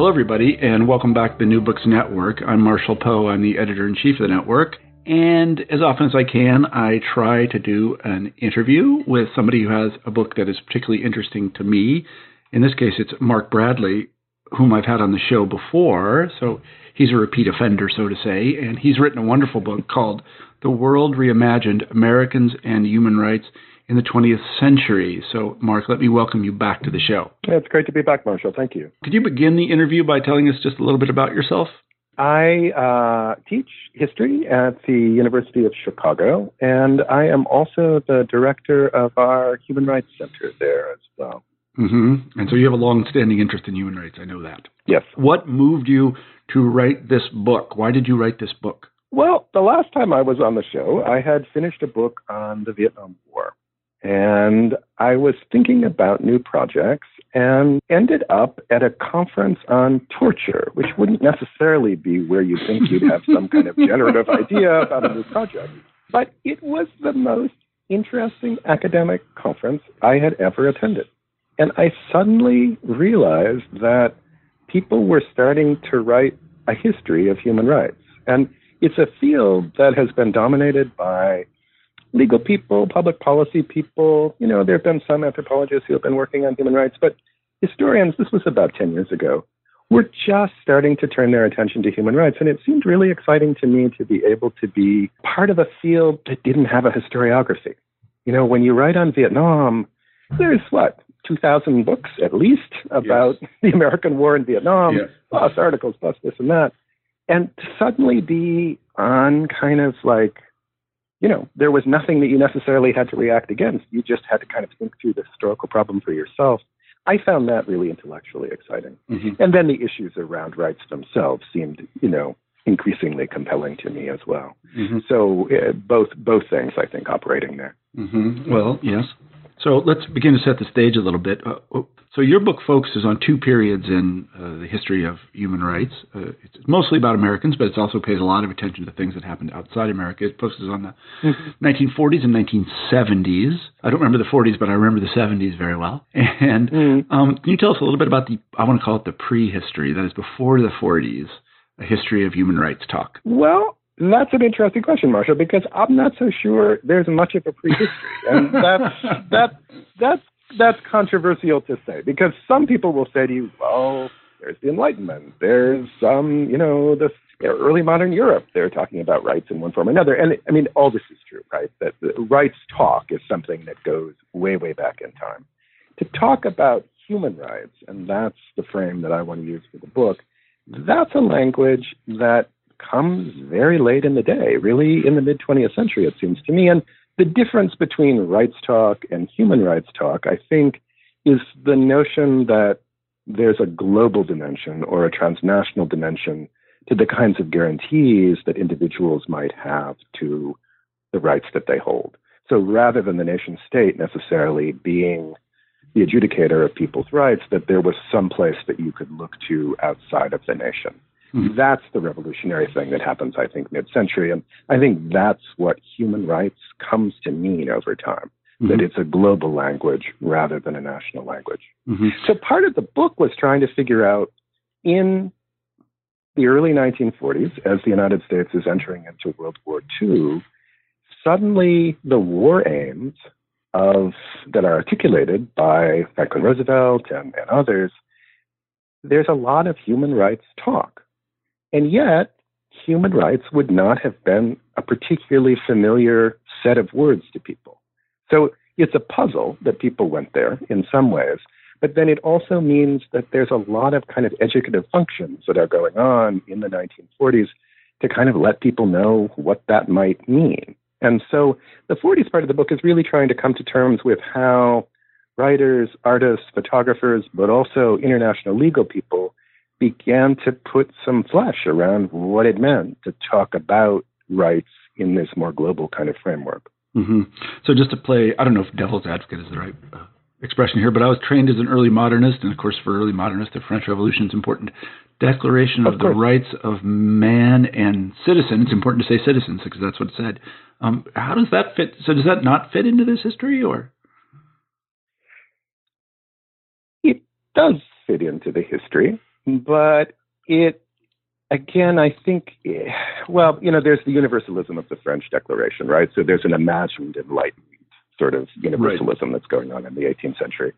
Hello, everybody, and welcome back to the New Books Network. I'm Marshall Poe. I'm the editor in chief of the network. And as often as I can, I try to do an interview with somebody who has a book that is particularly interesting to me. In this case, it's Mark Bradley, whom I've had on the show before. So he's a repeat offender, so to say. And he's written a wonderful book called The World Reimagined Americans and Human Rights in the 20th century. So, Mark, let me welcome you back to the show. Yeah, it's great to be back, Marshall. Thank you. Could you begin the interview by telling us just a little bit about yourself? I uh, teach history at the University of Chicago, and I am also the director of our Human Rights Center there as well. Mm-hmm. And so you have a long-standing interest in human rights. I know that. Yes. What moved you to write this book? Why did you write this book? Well, the last time I was on the show, I had finished a book on the Vietnam War. And I was thinking about new projects and ended up at a conference on torture, which wouldn't necessarily be where you think you'd have some kind of generative idea about a new project. But it was the most interesting academic conference I had ever attended. And I suddenly realized that people were starting to write a history of human rights. And it's a field that has been dominated by legal people, public policy people. You know, there have been some anthropologists who have been working on human rights, but historians, this was about 10 years ago, were just starting to turn their attention to human rights. And it seemed really exciting to me to be able to be part of a field that didn't have a historiography. You know, when you write on Vietnam, there's what, 2,000 books at least about yes. the American War in Vietnam, yes. plus articles, plus this and that. And suddenly be on kind of like you know, there was nothing that you necessarily had to react against. You just had to kind of think through the historical problem for yourself. I found that really intellectually exciting. Mm-hmm. And then the issues around rights themselves seemed, you know, increasingly compelling to me as well. Mm-hmm. So uh, both both things, I think, operating there. Mm-hmm. Well, yes. So let's begin to set the stage a little bit. Uh, oh, so your book focuses on two periods in uh, the history of human rights. Uh, it's mostly about Americans, but it also pays a lot of attention to things that happened outside America. It focuses on the mm-hmm. 1940s and 1970s. I don't remember the 40s, but I remember the 70s very well. And mm-hmm. um, can you tell us a little bit about the, I want to call it the prehistory, that is before the 40s, a history of human rights talk? Well, that's an interesting question, Marshall, because I'm not so sure there's much of a prehistory, and that's that that's that's controversial to say because some people will say to you, well, there's the Enlightenment, there's um, you know, the early modern Europe. They're talking about rights in one form or another, and I mean, all this is true, right? That rights talk is something that goes way, way back in time. To talk about human rights, and that's the frame that I want to use for the book. That's a language that comes very late in the day, really in the mid 20th century, it seems to me. And the difference between rights talk and human rights talk, I think, is the notion that there's a global dimension or a transnational dimension to the kinds of guarantees that individuals might have to the rights that they hold. So rather than the nation state necessarily being the adjudicator of people's rights, that there was some place that you could look to outside of the nation. Mm-hmm. That's the revolutionary thing that happens, I think, mid century. And I think that's what human rights comes to mean over time. Mm-hmm. That it's a global language rather than a national language. Mm-hmm. So part of the book was trying to figure out in the early 1940s, as the United States is entering into World War II, suddenly the war aims of that are articulated by Franklin Roosevelt and, and others, there's a lot of human rights talk. And yet, human rights would not have been a particularly familiar set of words to people. So it's a puzzle that people went there in some ways, but then it also means that there's a lot of kind of educative functions that are going on in the 1940s to kind of let people know what that might mean. And so the 40s part of the book is really trying to come to terms with how writers, artists, photographers, but also international legal people began to put some flesh around what it meant to talk about rights in this more global kind of framework. Mm-hmm. So just to play, I don't know if devil's advocate is the right uh, expression here, but I was trained as an early modernist, and of course, for early modernists, the French Revolution is important. Declaration of, of the Rights of Man and Citizen. It's important to say citizens because that's what it said. Um, how does that fit? So does that not fit into this history, or? It does fit into the history, but it again, I think, well, you know, there's the universalism of the French Declaration, right? So there's an imagined enlightened sort of universalism right. that's going on in the 18th century.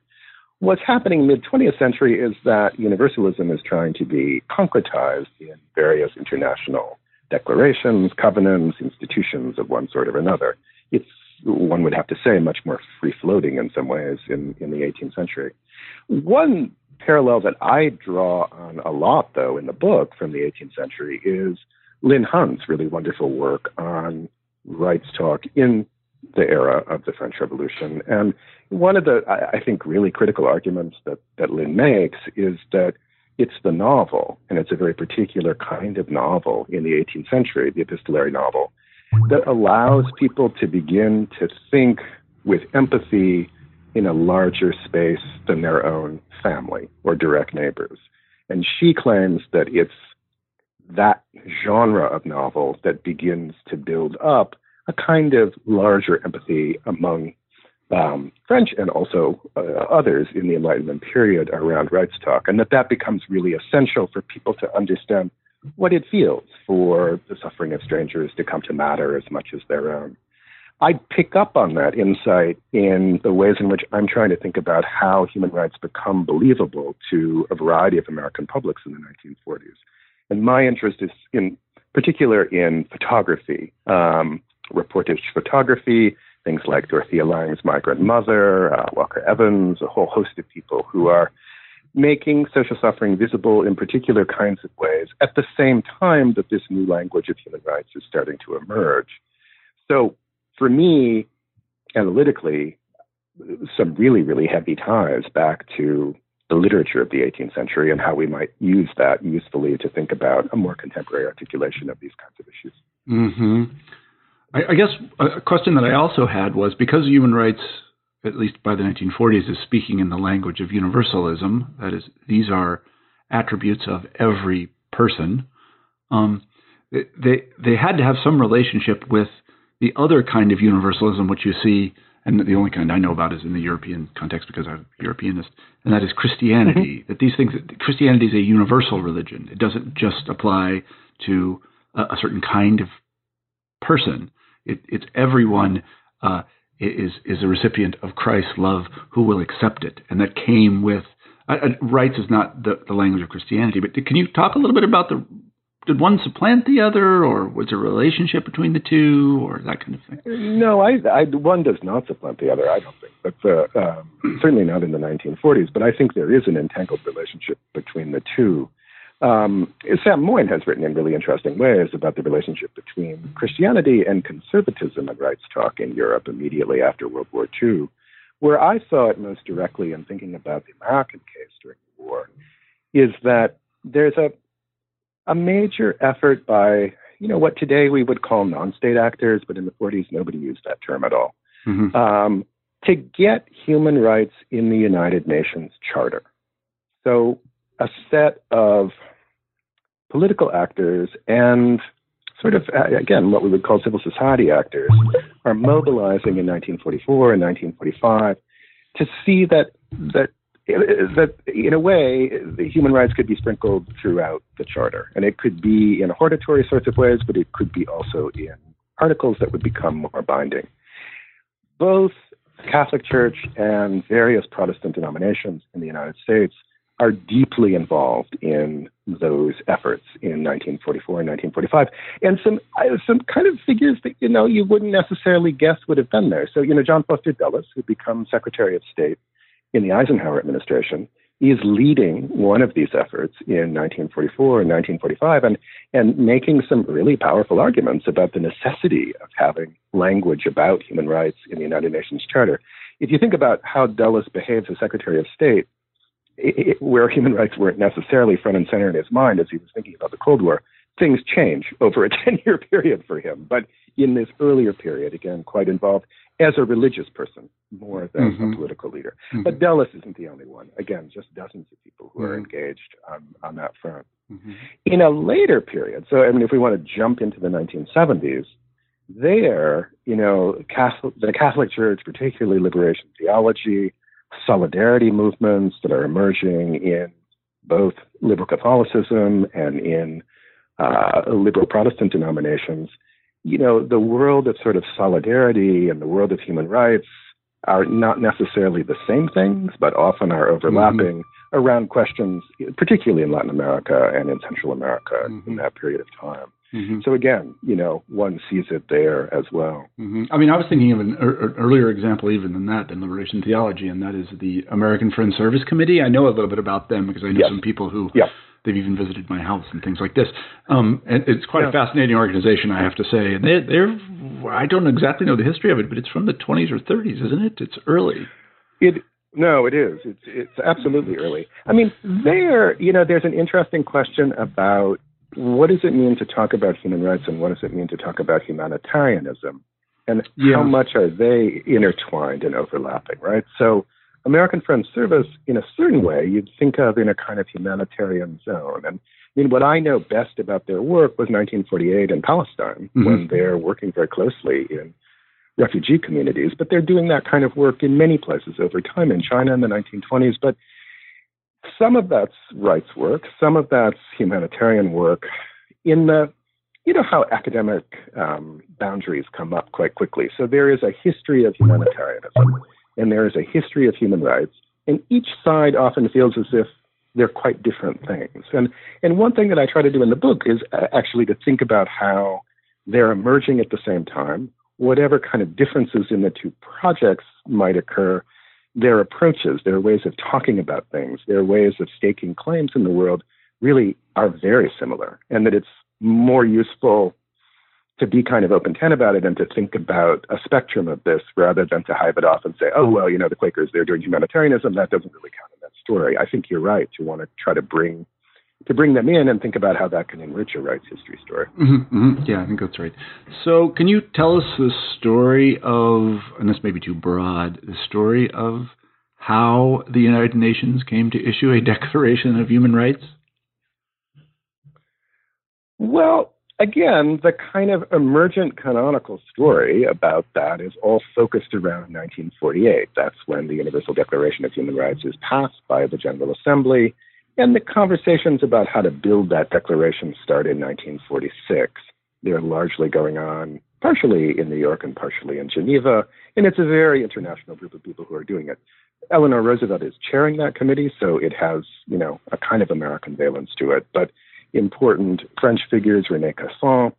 What's happening mid 20th century is that universalism is trying to be concretized in various international declarations, covenants, institutions of one sort or another. It's one would have to say much more free floating in some ways in, in the 18th century. One parallel that I draw on a lot, though, in the book from the 18th century is Lynn Hunt's really wonderful work on rights talk in the era of the French Revolution. And one of the, I think, really critical arguments that, that Lynn makes is that it's the novel, and it's a very particular kind of novel in the 18th century, the epistolary novel, that allows people to begin to think with empathy in a larger space than their own family or direct neighbors. And she claims that it's that genre of novel that begins to build up a kind of larger empathy among um, French and also uh, others in the Enlightenment period around rights talk, and that that becomes really essential for people to understand what it feels for the suffering of strangers to come to matter as much as their own. I pick up on that insight in the ways in which I'm trying to think about how human rights become believable to a variety of American publics in the 1940s. And my interest is in particular in photography, um, reportage photography, things like Dorothea Lange's Migrant Mother, uh, Walker Evans, a whole host of people who are making social suffering visible in particular kinds of ways at the same time that this new language of human rights is starting to emerge. So for me, analytically, some really, really heavy ties back to the literature of the 18th century and how we might use that usefully to think about a more contemporary articulation of these kinds of issues. Mm-hmm. I, I guess a question that I also had was because human rights, at least by the 1940s, is speaking in the language of universalism, that is, these are attributes of every person. Um, they they had to have some relationship with the other kind of universalism, which you see, and the only kind I know about is in the European context because I'm a Europeanist, and that is Christianity. Mm-hmm. That these things, Christianity is a universal religion. It doesn't just apply to a, a certain kind of person. It, it's everyone uh, is is a recipient of Christ's love who will accept it, and that came with. Uh, rights is not the, the language of Christianity, but can you talk a little bit about the did one supplant the other, or was there a relationship between the two, or that kind of thing? No, I, I one does not supplant the other. I don't think, but uh, um, certainly not in the 1940s. But I think there is an entangled relationship between the two. Um, Sam Moyn has written in really interesting ways about the relationship between Christianity and conservatism and rights talk in Europe immediately after World War II. Where I saw it most directly in thinking about the American case during the war is that there's a a major effort by, you know, what today we would call non-state actors, but in the 40s nobody used that term at all, mm-hmm. um, to get human rights in the United Nations Charter. So a set of political actors and sort of, uh, again, what we would call civil society actors are mobilizing in 1944 and 1945 to see that that that in a way the human rights could be sprinkled throughout the charter. And it could be in hortatory sorts of ways but it could be also in articles that would become more binding. Both the catholic church and various protestant denominations in the united states are deeply involved in those efforts in 1944 and 1945 and some some kind of figures that you know you wouldn't necessarily guess would have been there. So you know john foster dulles who becomes secretary of state in the Eisenhower administration is leading one of these efforts in 1944 and 1945 and, and making some really powerful arguments about the necessity of having language about human rights in the United Nations Charter. If you think about how Dulles behaves as Secretary of State, it, where human rights weren't necessarily front and center in his mind as he was thinking about the Cold War, things change over a 10 year period for him. But in this earlier period, again, quite involved as a religious person more than mm-hmm. a political leader. Mm-hmm. But Dulles isn't the only one. Again, just dozens of people who mm-hmm. are engaged on, on that front. Mm-hmm. In a later period, so I mean, if we want to jump into the 1970s, there, you know, Catholic, the Catholic Church, particularly liberation theology, solidarity movements that are emerging in both liberal Catholicism and in uh, liberal Protestant denominations, you know, the world of sort of solidarity and the world of human rights are not necessarily the same things, but often are overlapping mm-hmm. around questions, particularly in Latin America and in Central America mm-hmm. in that period of time. Mm-hmm. So again, you know, one sees it there as well. Mm-hmm. I mean, I was thinking of an er- earlier example even than that in liberation theology, and that is the American Friends Service Committee. I know a little bit about them because I know yes. some people who yeah. They've even visited my house and things like this. Um, and it's quite yeah. a fascinating organization, I have to say. And they, they're I don't exactly know the history of it, but it's from the 20s or 30s, isn't it? It's early. It no, it is. It's it's absolutely early. I mean, there, you know, there's an interesting question about what does it mean to talk about human rights and what does it mean to talk about humanitarianism? And yeah. how much are they intertwined and overlapping, right? So, American Friends Service, in a certain way, you'd think of in a kind of humanitarian zone. And I mean, what I know best about their work was 1948 in Palestine, mm-hmm. when they're working very closely in refugee communities. But they're doing that kind of work in many places over time in China in the 1920s. But some of that's rights work, some of that's humanitarian work. In the, you know, how academic um, boundaries come up quite quickly. So there is a history of humanitarianism, and there is a history of human rights, and each side often feels as if they're quite different things. And and one thing that I try to do in the book is actually to think about how they're emerging at the same time, whatever kind of differences in the two projects might occur their approaches, their ways of talking about things, their ways of staking claims in the world really are very similar, and that it's more useful to be kind of open ten about it and to think about a spectrum of this rather than to hive it off and say, oh, well, you know, the Quakers, they're doing humanitarianism. That doesn't really count in that story. I think you're right to want to try to bring to bring them in and think about how that can enrich a rights history story. Mm-hmm, mm-hmm. Yeah, I think that's right. So, can you tell us the story of, and this may be too broad, the story of how the United Nations came to issue a Declaration of Human Rights? Well, again, the kind of emergent canonical story about that is all focused around 1948. That's when the Universal Declaration of Human Rights is passed by the General Assembly and the conversations about how to build that declaration start in 1946. They're largely going on partially in New York and partially in Geneva. And it's a very international group of people who are doing it. Eleanor Roosevelt is chairing that committee, so it has, you know, a kind of American valence to it. But important French figures, Rene Cassin,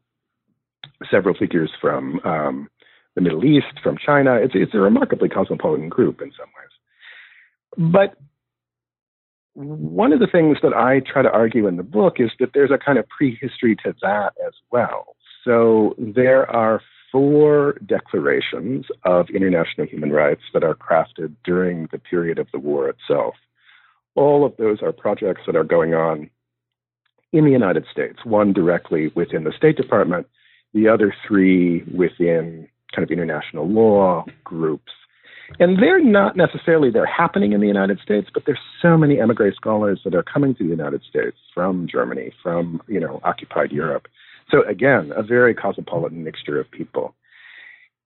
several figures from um, the Middle East, from China. It's, it's a remarkably cosmopolitan group in some ways. But one of the things that I try to argue in the book is that there's a kind of prehistory to that as well. So there are four declarations of international human rights that are crafted during the period of the war itself. All of those are projects that are going on in the United States, one directly within the State Department, the other three within kind of international law groups and they're not necessarily they're happening in the United States, but there's so many emigre scholars that are coming to the United States from Germany, from you know occupied Europe. So again, a very cosmopolitan mixture of people.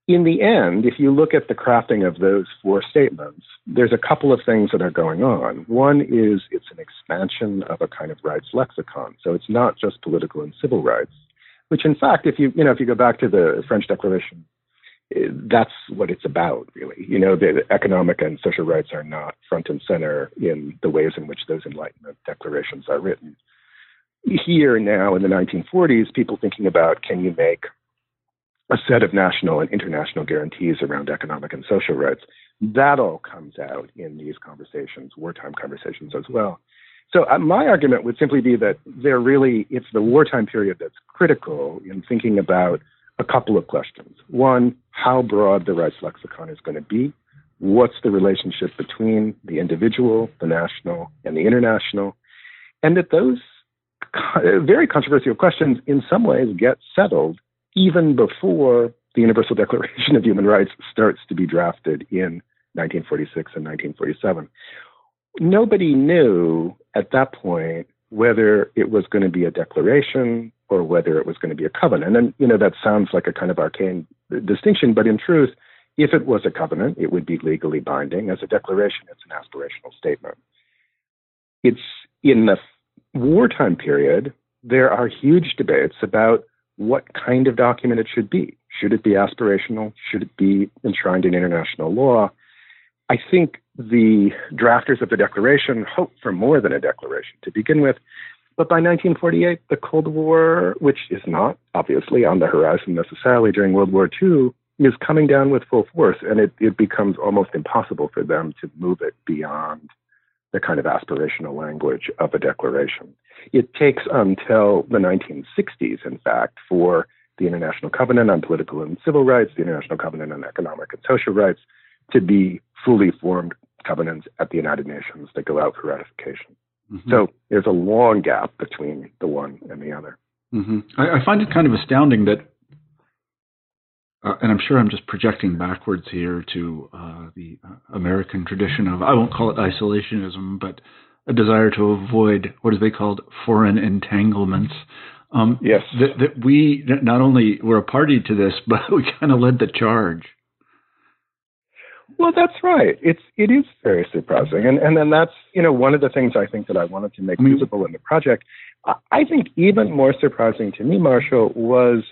In the end, if you look at the crafting of those four statements, there's a couple of things that are going on. One is it's an expansion of a kind of rights lexicon. So it's not just political and civil rights, which in fact, if you you know if you go back to the French Declaration eh, that's what it's about, really. You know, the economic and social rights are not front and center in the ways in which those Enlightenment declarations are written. Here now in the 1940s, people thinking about can you make a set of national and international guarantees around economic and social rights. That all comes out in these conversations, wartime conversations as well. So uh, my argument would simply be that there really, it's the wartime period that's critical in thinking about a couple of questions. One, how broad the rights lexicon is going to be. What's the relationship between the individual, the national, and the international? And that those very controversial questions in some ways get settled even before the Universal Declaration of Human Rights starts to be drafted in 1946 and 1947. Nobody knew at that point whether it was going to be a declaration or whether it was going to be a covenant. And, you know, that sounds like a kind of arcane distinction, but in truth, if it was a covenant, it would be legally binding. As a declaration, it's an aspirational statement. It's in the wartime period, there are huge debates about what kind of document it should be. Should it be aspirational? Should it be enshrined in international law? I think the drafters of the Declaration hoped for more than a declaration to begin with. But by 1948, the Cold War, which is not obviously on the horizon necessarily during World War II, is coming down with full force, and it, it becomes almost impossible for them to move it beyond the kind of aspirational language of a declaration. It takes until the 1960s, in fact, for the International Covenant on Political and Civil Rights, the International Covenant on Economic and Social Rights, to be fully formed covenants at the United Nations that go out for ratification. Mm-hmm. So there's a long gap between the one and the other. Mm-hmm. I, I, find it kind of astounding that, uh, and I'm sure I'm just projecting backwards here to uh, the uh, American tradition of, I won't call it isolationism, but a desire to avoid what is they called foreign entanglements. Um, yes. That, that we not only were a party to this, but we kind of led the charge. Well, that's right. It's it is very surprising, and and then that's you know one of the things I think that I wanted to make visible in the project. I think even more surprising to me, Marshall, was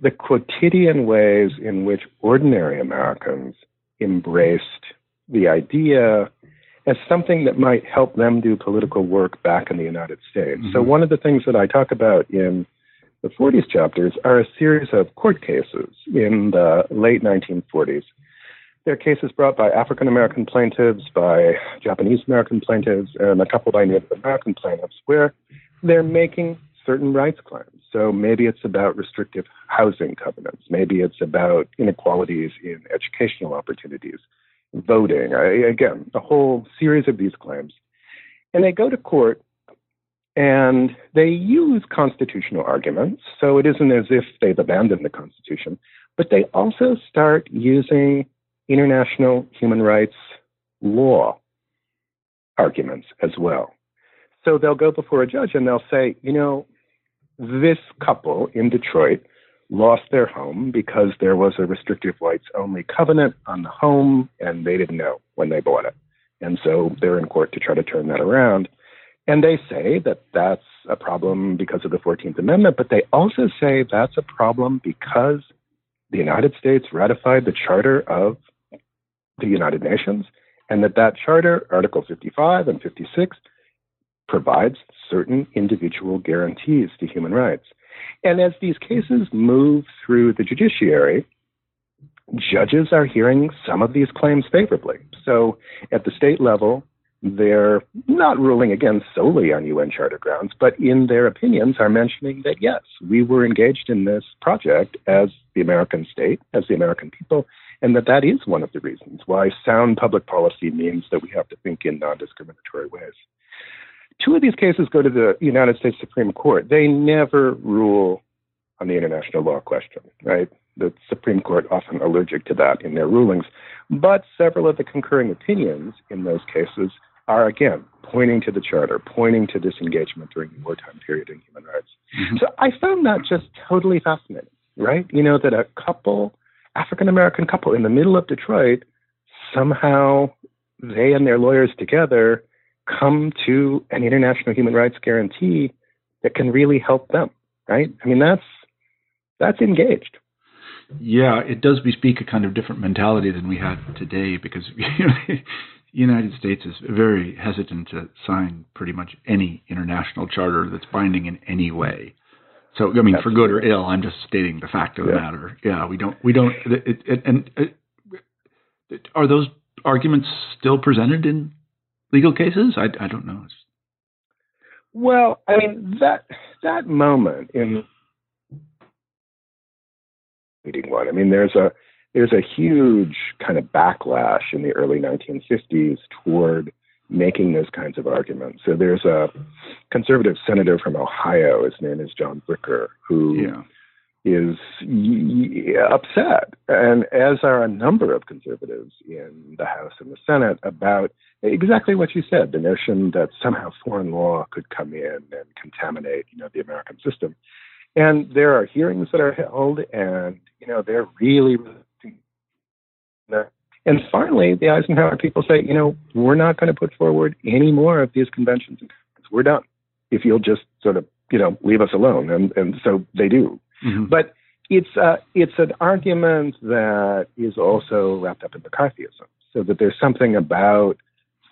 the quotidian ways in which ordinary Americans embraced the idea as something that might help them do political work back in the United States. Mm-hmm. So one of the things that I talk about in the 40s chapters are a series of court cases in the late 1940s they're cases brought by African American plaintiffs, by Japanese American plaintiffs, and a couple by Native American plaintiffs, where they're making certain rights claims. So maybe it's about restrictive housing covenants. Maybe it's about inequalities in educational opportunities, voting. I, again, a whole series of these claims. And they go to court and they use constitutional arguments. So it isn't as if they've abandoned the Constitution, but they also start using international human rights law arguments as well. So they'll go before a judge and they'll say, you know, this couple in Detroit lost their home because there was a restrictive whites only covenant on the home and they didn't know when they bought it. And so they're in court to try to turn that around. And they say that that's a problem because of the 14th Amendment, but they also say that's a problem because the United States ratified the Charter of the United Nations, and that that charter, Article 55 and 56, provides certain individual guarantees to human rights. And as these cases move through the judiciary, judges are hearing some of these claims favorably. So at the state level, they're not ruling again solely on UN Charter grounds, but in their opinions are mentioning that yes, we were engaged in this project as the American state, as the American people, and that that is one of the reasons why sound public policy means that we have to think in non-discriminatory ways. Two of these cases go to the United States Supreme Court. They never rule on the international law question, right? The Supreme Court often allergic to that in their rulings, but several of the concurring opinions in those cases are again pointing to the charter, pointing to disengagement during the wartime period in human rights. Mm-hmm. So I found that just totally fascinating, right? You know, that a couple African American couple in the middle of Detroit, somehow they and their lawyers together come to an international human rights guarantee that can really help them, right? I mean, that's that's engaged. Yeah, it does bespeak a kind of different mentality than we had today because you know, the United States is very hesitant to sign pretty much any international charter that's binding in any way. So I mean, for good or ill, I'm just stating the fact of the matter. Yeah, we don't we don't. It, it, and it, are those arguments still presented in legal cases? I, I don't know. Well, I mean that that moment in meeting one. I mean, there's a there's a huge kind of backlash in the early 1950s toward making those kinds of arguments. So there's a conservative senator from Ohio. His name is John Bricker, who yeah. Is upset, and as are a number of conservatives in the House and the Senate about exactly what you said: the notion that somehow foreign law could come in and contaminate, you know, the American system. And there are hearings that are held, and you know they're really. And finally, the Eisenhower people say, you know, we're not going to put forward any more of these conventions. We're done. If you'll just sort of, you know, leave us alone, and and so they do. Mm-hmm. But it's uh, it's an argument that is also wrapped up in McCarthyism, so that there's something about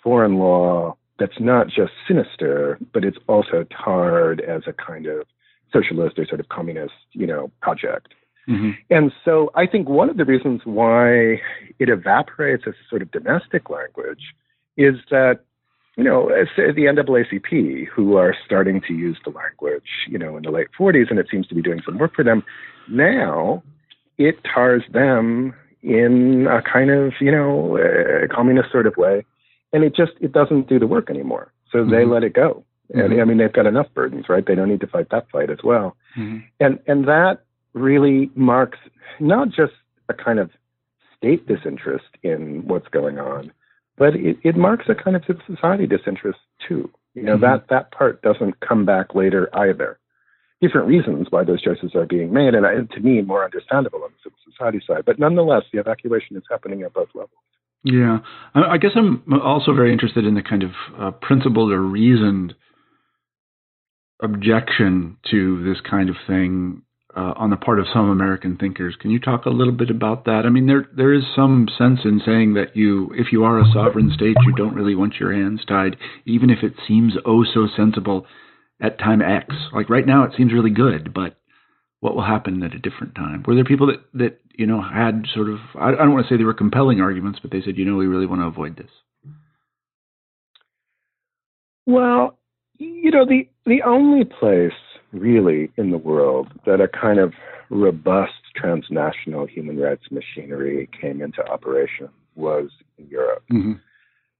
foreign law that's not just sinister, but it's also tarred as a kind of socialist or sort of communist, you know, project. Mm-hmm. And so I think one of the reasons why it evaporates as a sort of domestic language is that, you know, the NAACP, who are starting to use the language, you know, in the late 40s, and it seems to be doing some work for them, now it tars them in a kind of, you know, communist sort of way. And it just, it doesn't do the work anymore. So mm-hmm. they let it go. And mm-hmm. I mean, they've got enough burdens, right? They don't need to fight that fight as well. Mm-hmm. And and that really marks not just a kind of state disinterest in what's going on, but it, it marks a kind of civil society disinterest too. You know, mm-hmm. that that part doesn't come back later either. Different reasons why those choices are being made, and, and to me, more understandable on the civil society side. But nonetheless, the evacuation is happening at both levels. Yeah, I guess I'm also very interested in the kind of uh, principled or reasoned objection to this kind of thing uh, on the part of some American thinkers. Can you talk a little bit about that? I mean, there there is some sense in saying that you, if you are a sovereign state, you don't really want your hands tied, even if it seems oh so sensible at time X. Like right now, it seems really good, but what will happen at a different time? Were there people that that you know had sort of I, I don't want to say they were compelling arguments, but they said, you know, we really want to avoid this. Well, you know, the the only place really in the world that a kind of robust transnational human rights machinery came into operation was in Europe. Mm-hmm.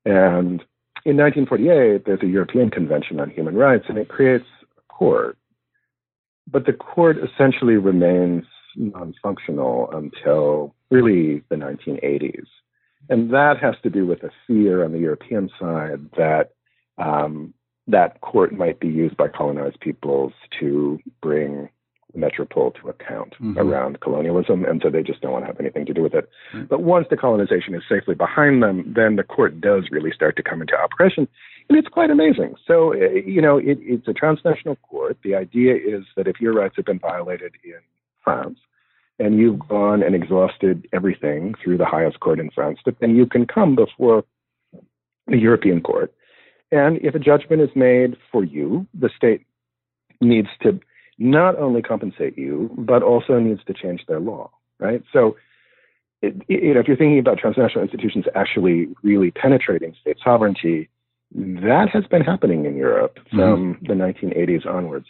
And in 1948, there's a European Convention on Human Rights, and it creates a court. But the court essentially remains non functional until really the 1980s. And that has to do with a fear on the European side that um, that court might be used by colonized peoples to bring the metropole to account mm-hmm. around colonialism, and so they just don't want to have anything to do with it. Mm-hmm. But once the colonization is safely behind them, then the court does really start to come into operation, and it's quite amazing. So, eh, you know, it, it's a transnational court. The idea is that if your rights have been violated in France, and you've gone and exhausted everything through the highest court in France, then you can come before the European court and if a judgment is made for you, the state needs to not only compensate you, but also needs to change their law, right? So, it, you know, if you're thinking about transnational institutions actually really penetrating state sovereignty, that has been happening in Europe mm-hmm. from mm-hmm. the 1980s onwards.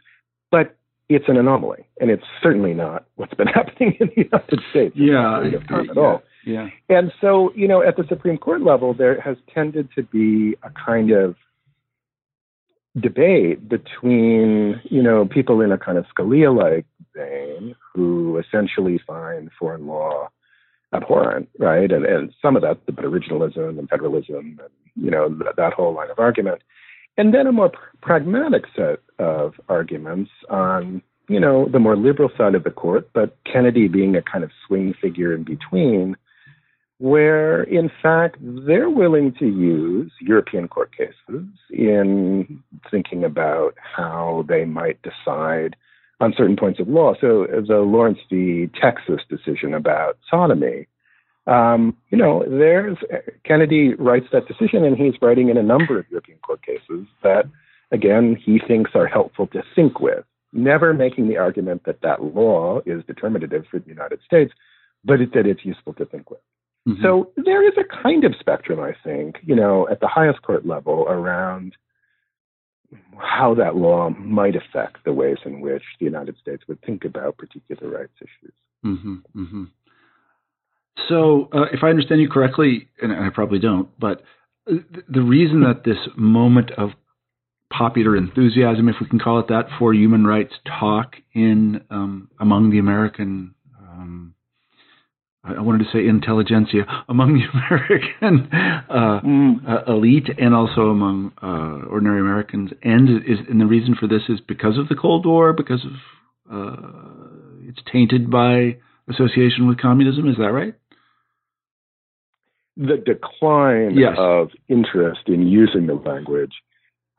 But it's an anomaly, and it's certainly not what's been happening in the United States. Yeah, at all. Yeah. And so, you know, at the Supreme Court level, there has tended to be a kind of debate between, you know, people in a kind of Scalia-like vein who essentially find foreign law abhorrent, right? And, and some of that about originalism and federalism and, you know, th- that whole line of argument. And then a more pr- pragmatic set of arguments on, you know, the more liberal side of the court, but Kennedy being a kind of swing figure in between, where in fact they're willing to use European court cases in thinking about how they might decide on certain points of law. So the Lawrence v. Texas decision about sodomy, um, you know, there's Kennedy writes that decision, and he's writing in a number of European court cases that, again, he thinks are helpful to think with. never making the argument that that law is determinative for the United States, but it, that it's useful to think with. Mm-hmm. So there is a kind of spectrum, I think, you know, at the highest court level around how that law might affect the ways in which the United States would think about particular rights issues. Mm-hmm, mm-hmm. So, uh, if I understand you correctly, and I probably don't, but the reason that this moment of popular enthusiasm, if we can call it that, for human rights talk in um, among the American I wanted to say intelligentsia among the American uh, mm. uh, elite and also among uh, ordinary Americans. And is and the reason for this is because of the Cold War, because of uh, it's tainted by association with communism. Is that right? The decline yes. of interest in using the language,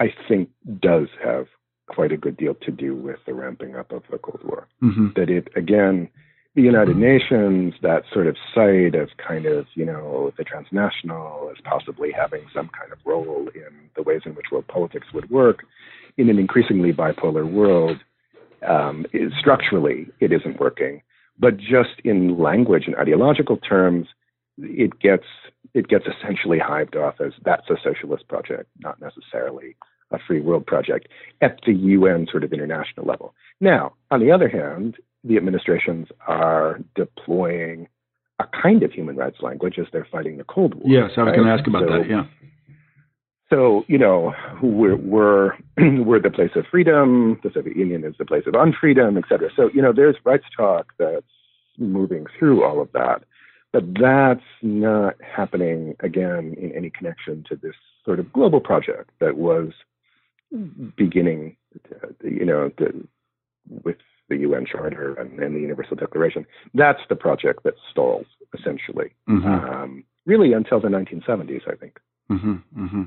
I think, does have quite a good deal to do with the ramping up of the Cold War. Mm-hmm. That it again the United Nations, that sort of site of kind of, you know, the transnational as possibly having some kind of role in the ways in which world politics would work in an increasingly bipolar world, um, is, structurally, it isn't working. But just in language and ideological terms, it gets it gets essentially hived off as that's a socialist project, not necessarily a free world project at the UN sort of international level. Now, on the other hand, the administrations are deploying a kind of human rights language as they're fighting the Cold War. Yes, I was right? going to ask about so, that. Yeah. So you know, we're we're we're the place of freedom. The Soviet Union is the place of unfreedom, et cetera. So you know, there's rights talk that's moving through all of that, but that's not happening again in any connection to this sort of global project that was beginning, to, you know, to, with the UN Charter and, and, the Universal Declaration. That's the project that stalls, essentially, mm-hmm. um, really until the 1970s, I think. Mm-hmm, mm-hmm.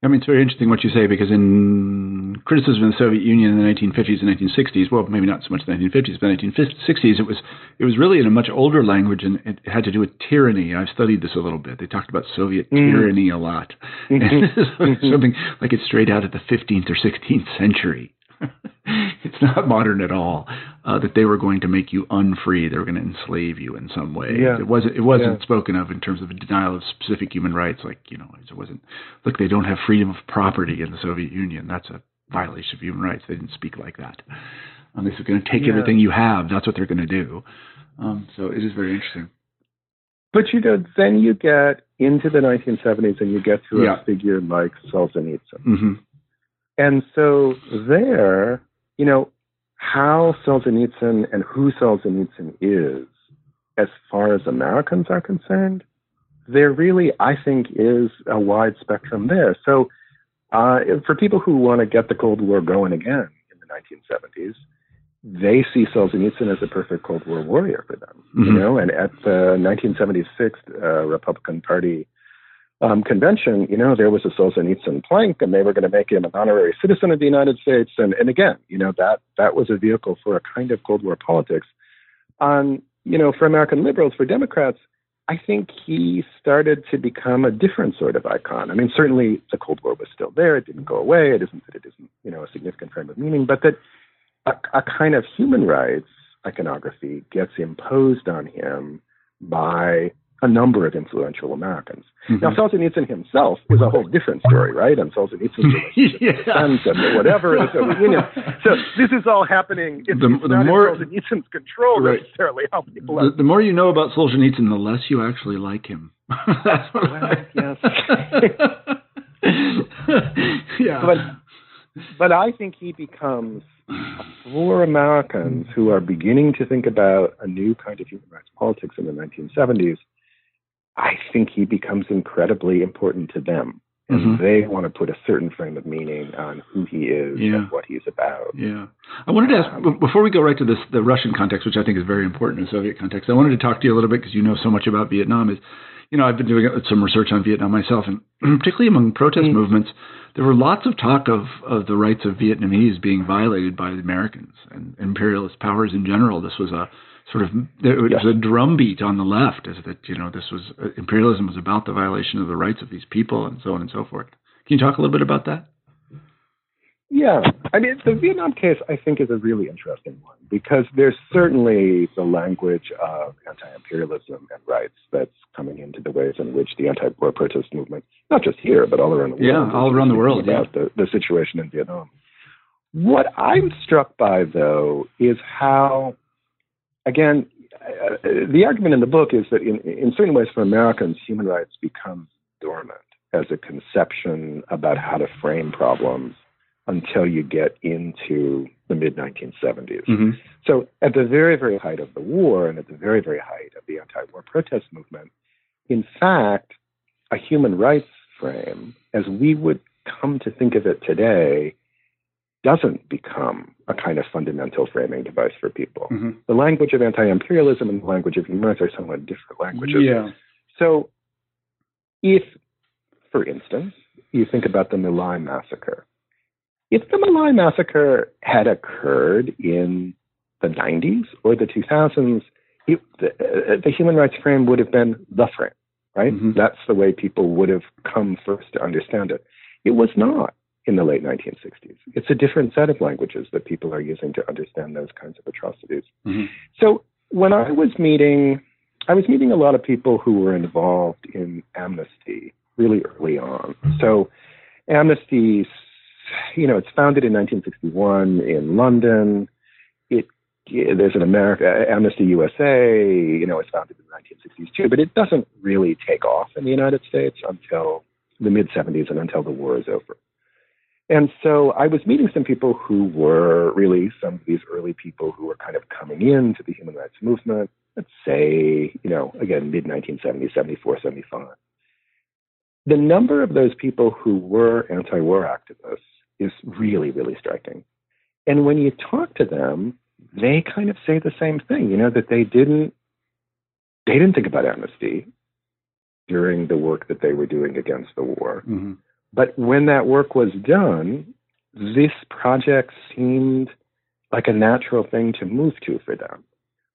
I mean, it's very interesting what you say because in criticism of the Soviet Union in the 1950s and 1960s, well, maybe not so much the 1950s, but the 1960s, it was it was really in a much older language and it had to do with tyranny. I've studied this a little bit. They talked about Soviet mm. tyranny a lot, mm-hmm. something like it's straight out of the 15th or 16th century. it's not modern at all. Uh, that they were going to make you unfree, they were going to enslave you in some way. Yeah. It wasn't. It wasn't yeah. spoken of in terms of a denial of specific human rights. Like you know, it wasn't. Look, they don't have freedom of property in the Soviet Union. That's a violation of human rights. They didn't speak like that. Um, they're going to take yeah. everything you have. That's what they're going to do. Um, so it is very interesting. But you know, then you get into the 1970s and you get to a figure like Solzhenitsyn. Mm-hmm. And so there, you know, how Solzhenitsyn and who Solzhenitsyn is, as far as Americans are concerned, there really, I think, is a wide spectrum there. So uh, for people who want to get the Cold War going again in the 1970s, they see Solzhenitsyn as a perfect Cold War warrior for them. Mm-hmm. You know, and at the 1976 uh, Republican Party um, convention, you know, there was a Solzhenitsyn plank, and they were going to make him an honorary citizen of the United States. And, and again, you know, that that was a vehicle for a kind of Cold War politics. On, you know, for American liberals, for Democrats, I think he started to become a different sort of icon. I mean, certainly the Cold War was still there; it didn't go away. It isn't that it isn't, you know, a significant frame of meaning, but that a, a kind of human rights iconography gets imposed on him by a number of influential Americans. Mm-hmm. Now, Solzhenitsyn himself is a whole different story, right? And Solzhenitsyn's relationship yeah. with the and whatever in the Soviet Union. So this is all happening. It's, the, it's the more, Solzhenitsyn's control right. necessarily how people the, the, more you know about Solzhenitsyn, the less you actually like him. That's what well, I, yes. yeah. But, but I think he becomes for Americans who are beginning to think about a new kind of human rights politics in the 1970s, I think he becomes incredibly important to them. And mm-hmm. they want to put a certain frame of meaning on who he is yeah. and what he's about. Yeah. I wanted to ask, um, before we go right to this, the Russian context, which I think is very important in Soviet context, I wanted to talk to you a little bit because you know so much about Vietnam. Is you know, I've been doing some research on Vietnam myself, and particularly among protest mm-hmm. movements, there were lots of talk of, of the rights of Vietnamese being violated by the Americans and imperialist powers in general. This was a sort of there was a drumbeat on the left is that you know this was uh, imperialism was about the violation of the rights of these people and so on and so forth. Can you talk a little bit about that? Yeah, I mean, the Vietnam case, I think, is a really interesting one because there's certainly the language of anti-imperialism and rights that's coming into the ways in which the anti-war protest movement, not just here but all around the world, yeah, all around the world, about yeah. the, the situation in Vietnam. What I'm struck by, though, is how, again, uh, the argument in the book is that in, in certain ways, for Americans, human rights become dormant as a conception about how to frame problems until you get into the mid 1970s. Mm-hmm. So, at the very, very height of the war and at the very, very height of the anti war protest movement, in fact, a human rights frame, as we would come to think of it today, doesn't become a kind of fundamental framing device for people. Mm-hmm. The language of anti imperialism and the language of human rights are somewhat different languages. Yeah. So, if, for instance, you think about the My Lai massacre, if the My Lai massacre had occurred in the 90s or the 2000s, it, the, uh, the, human rights frame would have been the frame, right? Mm-hmm. That's the way people would have come first to understand it. It was not in the late 1960s. It's a different set of languages that people are using to understand those kinds of atrocities. Mm-hmm. So when I was meeting, I was meeting a lot of people who were involved in amnesty really early on. So amnesty you know, it's founded in 1961 in London. It there's an America Amnesty USA. You know, it's founded in the 1960s too, but it doesn't really take off in the United States until the mid 70s and until the war is over. And so I was meeting some people who were really some of these early people who were kind of coming into the human rights movement. Let's say, you know, again, mid 1970s, 74, 75. The number of those people who were anti war activists is really, really striking. And when you talk to them, they kind of say the same thing, you know, that they didn't they didn't think about amnesty during the work that they were doing against the war. Mm-hmm. But when that work was done, this project seemed like a natural thing to move to for them.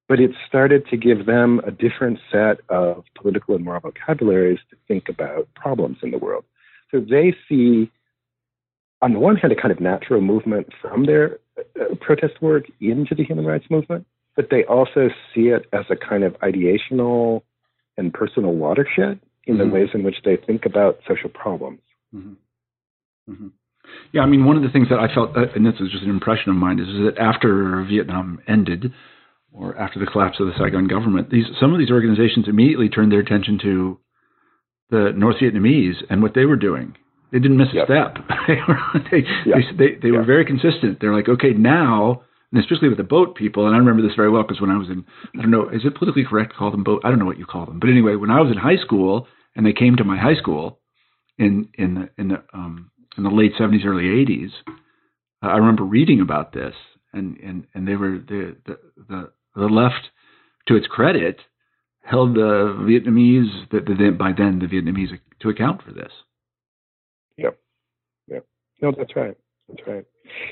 But it started to give them a different set of political and moral vocabularies to think about problems in the world. So they see on the one hand, a kind of natural movement from their uh, protest work into the human rights movement, but they also see it as a kind of ideational and personal watershed in mm-hmm. the ways in which they think about social problems. Mm-hmm. Mm-hmm. Yeah, I mean, one of the things that I felt, uh, and this is just an impression of mine, is, is that after Vietnam ended, or after the collapse of the Saigon government, these some of these organizations immediately turned their attention to the North Vietnamese and what they were doing they didn't miss a yep. step. they, yep. they, they, they yep. were very consistent. They're like, okay, now, and especially with the boat people, and I remember this very well because when I was in, I don't know, is it politically correct to call them boat? I don't know what you call them, but anyway, when I was in high school and they came to my high school in in the in the um, in the late seventies, early eighties, uh, I remember reading about this, and and and they were the the the, the left, to its credit, held the Vietnamese that the, by then the Vietnamese to account for this. Yep. Yep. No, that's right. That's right.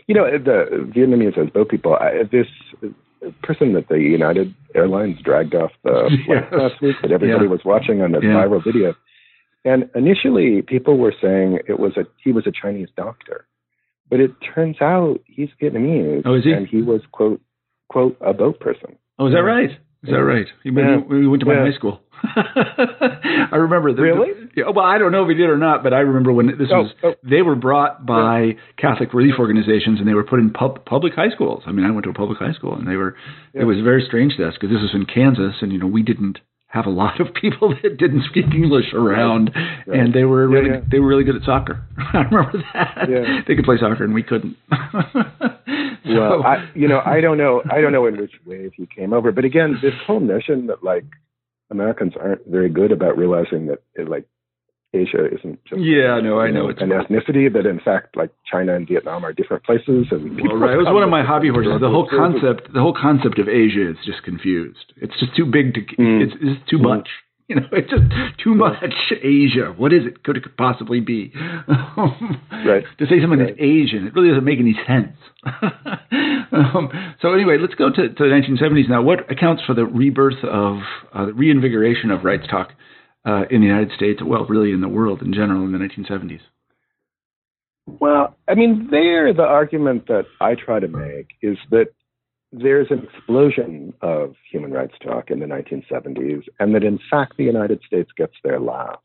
You know, the Vietnamese as boat people, I, this person that the United Airlines dragged off the flight yes. last week that everybody yeah. was watching on the yeah. viral video. And initially, people were saying it was a he was a Chinese doctor, but it turns out he's Vietnamese. Oh, is he? And he was quote quote a boat person. Oh, is that right? Is that right? He yeah. we went to my yeah. high school. I remember. The, really? The, well, I don't know if he did or not, but I remember when this oh, was. Oh. They were brought by yeah. Catholic relief organizations, and they were put in pub, public high schools. I mean, I went to a public high school, and they were. It was very strange to us because this was in Kansas, and you know we didn't have a lot of people that didn't speak English around, right. Right. and they were really yeah, yeah. they were really good at soccer. I remember that. Yeah. They could play soccer, and we couldn't. so, well, I, you know, I don't know, I don't know in which wave he came over, but again, this whole notion that like Americans aren't very good about realizing that it, like Asia isn't just yeah, no, I know, know it's an ethnicity that in fact like China and Vietnam are different places. And well, right, it was one of my hobby horses. The whole concept, the whole concept of Asia is just confused. It's just too big to. Mm. It's, it's too mm. much. You know, it's just too much Asia. What is it? Could it possibly be? right. To say something right. Asian, it really doesn't make any sense. um, so anyway, let's go to, to, the 1970s now. What accounts for the rebirth of uh, the reinvigoration of rights talk uh, in the United States? Well, really in the world in general in the 1970s. Well, I mean, there, the argument that I try to make is that there's an explosion of human rights talk in the 1970s, and that in fact the United States gets there last.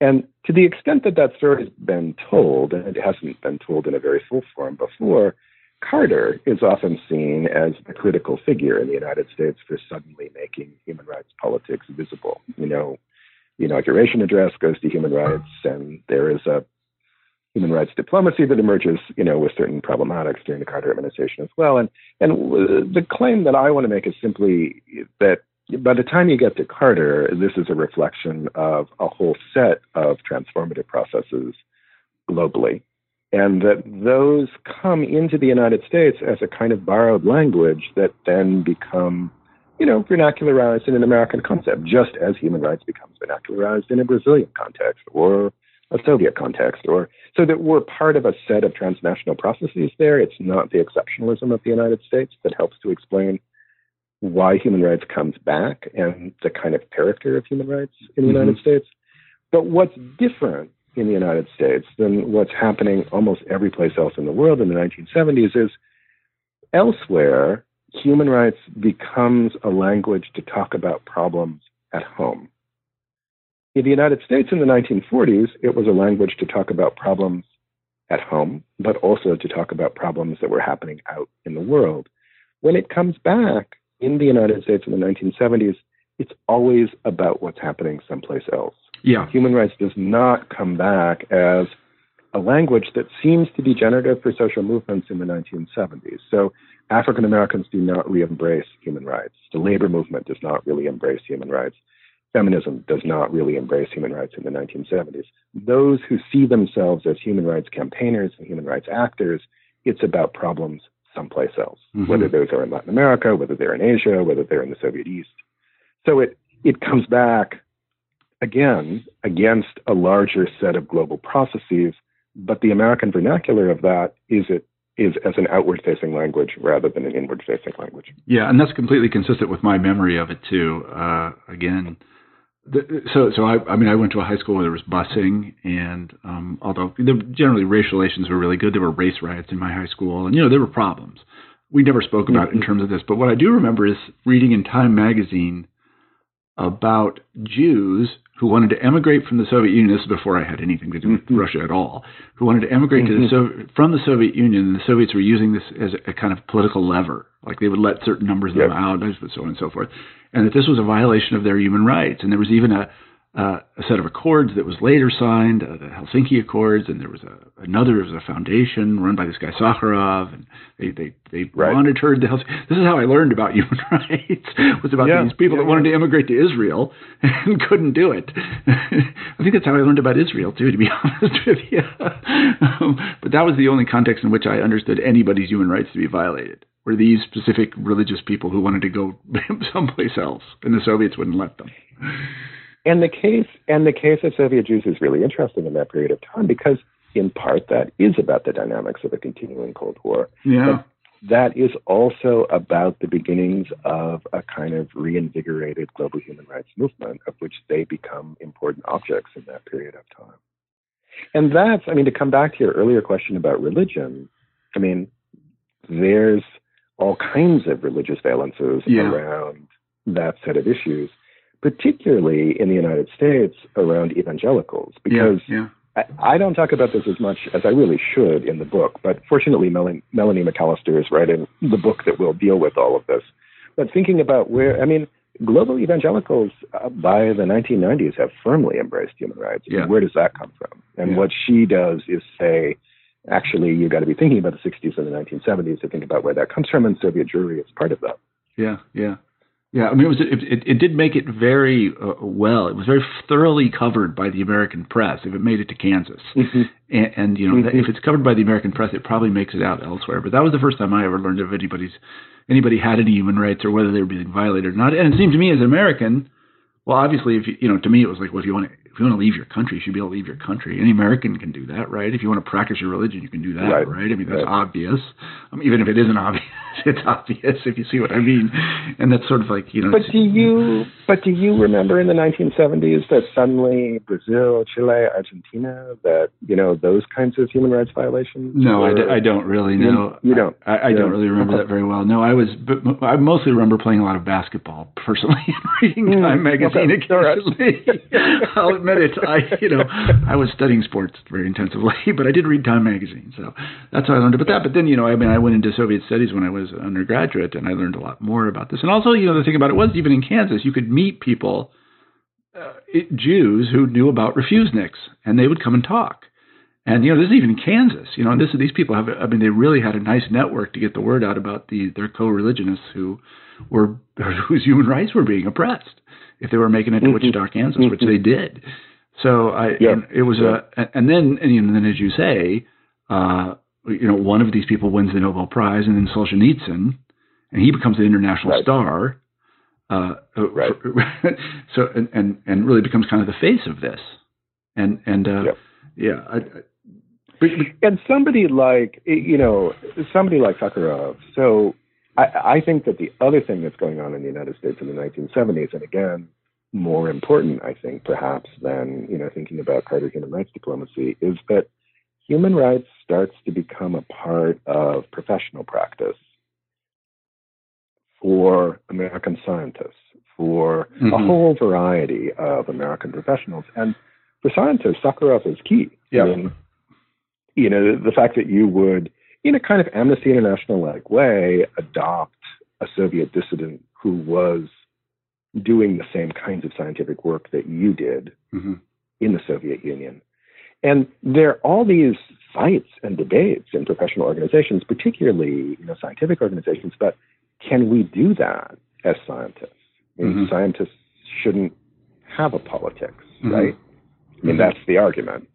And to the extent that that story has been told, and it hasn't been told in a very full form before, Carter is often seen as the critical figure in the United States for suddenly making human rights politics visible. You know, the inauguration address goes to human rights, and there is a human rights diplomacy that emerges, you know, with certain problematics during the Carter administration as well. And and the claim that I want to make is simply that by the time you get to Carter, this is a reflection of a whole set of transformative processes globally. And that those come into the United States as a kind of borrowed language that then become, you know, vernacularized in an American concept, just as human rights becomes vernacularized in a Brazilian context or a Soviet context, or so that we're part of a set of transnational processes there. It's not the exceptionalism of the United States that helps to explain why human rights comes back and the kind of character of human rights in the mm-hmm. United States. But what's different in the United States than what's happening almost every place else in the world in the 1970s is elsewhere, human rights becomes a language to talk about problems at home. In the United States in the 1940s, it was a language to talk about problems at home, but also to talk about problems that were happening out in the world. When it comes back in the United States in the 1970s, it's always about what's happening someplace else. Yeah. Human rights does not come back as a language that seems to be generative for social movements in the 1970s. So African Americans do not re embrace human rights. The labor movement does not really embrace human rights. Feminism does not really embrace human rights in the 1970s. Those who see themselves as human rights campaigners and human rights actors, it's about problems someplace else, mm-hmm. whether those are in Latin America, whether they're in Asia, whether they're in the Soviet East. So it, it comes back again against a larger set of global processes, but the American vernacular of that is it is as an outward facing language rather than an inward facing language. Yeah, and that's completely consistent with my memory of it too. Uh, again, the, so so I, I mean I went to a high school where there was busing, and um, although the, generally racial relations were really good, there were race riots in my high school, and you know there were problems. We never spoke about mm-hmm. it in terms of this, but what I do remember is reading in Time magazine about Jews who wanted to emigrate from the Soviet Union. This is before I had anything to do with mm-hmm. Russia at all. Who wanted to emigrate mm-hmm. to the mm-hmm. so- from the Soviet Union, and the Soviets were using this as a, a kind of political lever. Like they would let certain numbers of yep. them out, and so on and so forth, and that this was a violation of their human rights. And there was even a uh, a set of accords that was later signed, uh, the Helsinki Accords, and there was a, another, there was a foundation run by this guy Sakharov, and they they they right. monitored the Helsinki. This is how I learned about human rights. was about yeah, these people yeah, that wanted to immigrate to Israel and couldn't do it. I think that's how I learned about Israel too, to be honest with you. um, but that was the only context in which I understood anybody's human rights to be violated. Were these specific religious people who wanted to go someplace else, and the Soviets wouldn't let them. And the case and the case of Soviet Jews is really interesting in that period of time because in part that is about the dynamics of a continuing Cold War. Yeah. But that is also about the beginnings of a kind of reinvigorated global human rights movement of which they become important objects in that period of time. And that's, I mean, to come back to your earlier question about religion, I mean, there's all kinds of religious valences yeah. around that set of issues particularly in the United States around evangelicals, because yeah, yeah. I, I, don't talk about this as much as I really should in the book. But fortunately, Melani, Melani McAlister is writing the book that will deal with all of this. But thinking about where, I mean, global evangelicals uh, by the 1990s have firmly embraced human rights. Yeah. Where does that come from? And what she does is say, actually, you've got to be thinking about the 60s and the 1970s to think about where that comes from, and Soviet Jewry is part of that. Yeah, yeah. Yeah, I mean, it was it, it, it did make it very uh, well. It was very thoroughly covered by the American press. If it made it to Kansas, mm-hmm. and, and, you know, mm-hmm. if it's covered by the American press, it probably makes it out elsewhere. But that was the first time I ever learned if anybody's anybody had any human rights or whether they were being violated or not. And it seemed to me as an American, well, obviously, if you, you know, to me it was like, well, if you want to if you want to leave your country, you should be able to leave your country. Any American can do that, right? If you want to practice your religion, you can do that, right? right? I mean, that's right. obvious, mean, even if it isn't obvious. it's obvious if you see what I mean. And that's sort of like you know. But do you but do you remember in the 1970s that suddenly Brazil, Chile, Argentina, that you know those kinds of human rights violations? No, I d- I don't really know. You, you don't. I, I don't really remember that very well. No, I was. But I mostly remember playing a lot of basketball personally and reading mm, Time magazine okay. occasionally. I'll admit it. I you know I was studying sports very intensively, but I did read Time magazine, so that's how I learned about that. But then you know I mean I went into Soviet studies when I was an undergraduate, and I learned a lot more about this. And also you know the thing about it was even in Kansas you could meet people, uh, Jews who knew about refuseniks, and they would come and talk. And you know, this is even in Kansas. You know, this these people have. I mean, they really had a nice network to get the word out about the their co-religionists who were whose human rights were being oppressed if they were making it to mm-hmm. Wichita, Kansas, which they did. So I, yeah. it was yeah. a, and then and, you know, then as you say, uh, you know, one of these people wins the Nobel Prize, and then Solzhenitsyn, and he becomes an international right. star. Uh, right. so and, and and really becomes kind of the face of this, and and uh, yep. yeah. I, I, and somebody like you know somebody like Sakharov. So I, I think that the other thing that's going on in the United States in the 1970s, and again more important, I think perhaps than you know thinking about Carter human rights diplomacy, is that human rights starts to become a part of professional practice for American scientists, for mm-hmm. a whole variety of American professionals. And for scientists, Sakharov is key. Yeah. I mean, you know, the fact that you would, in a kind of Amnesty International like way, adopt a Soviet dissident who was doing the same kinds of scientific work that you did mm-hmm. in the Soviet Union. And there are all these fights and debates in professional organizations, particularly you know scientific organizations, about can we do that as scientists? I mean, mm-hmm. Scientists shouldn't have a politics, mm-hmm. right? I mean, mm-hmm. that's the argument.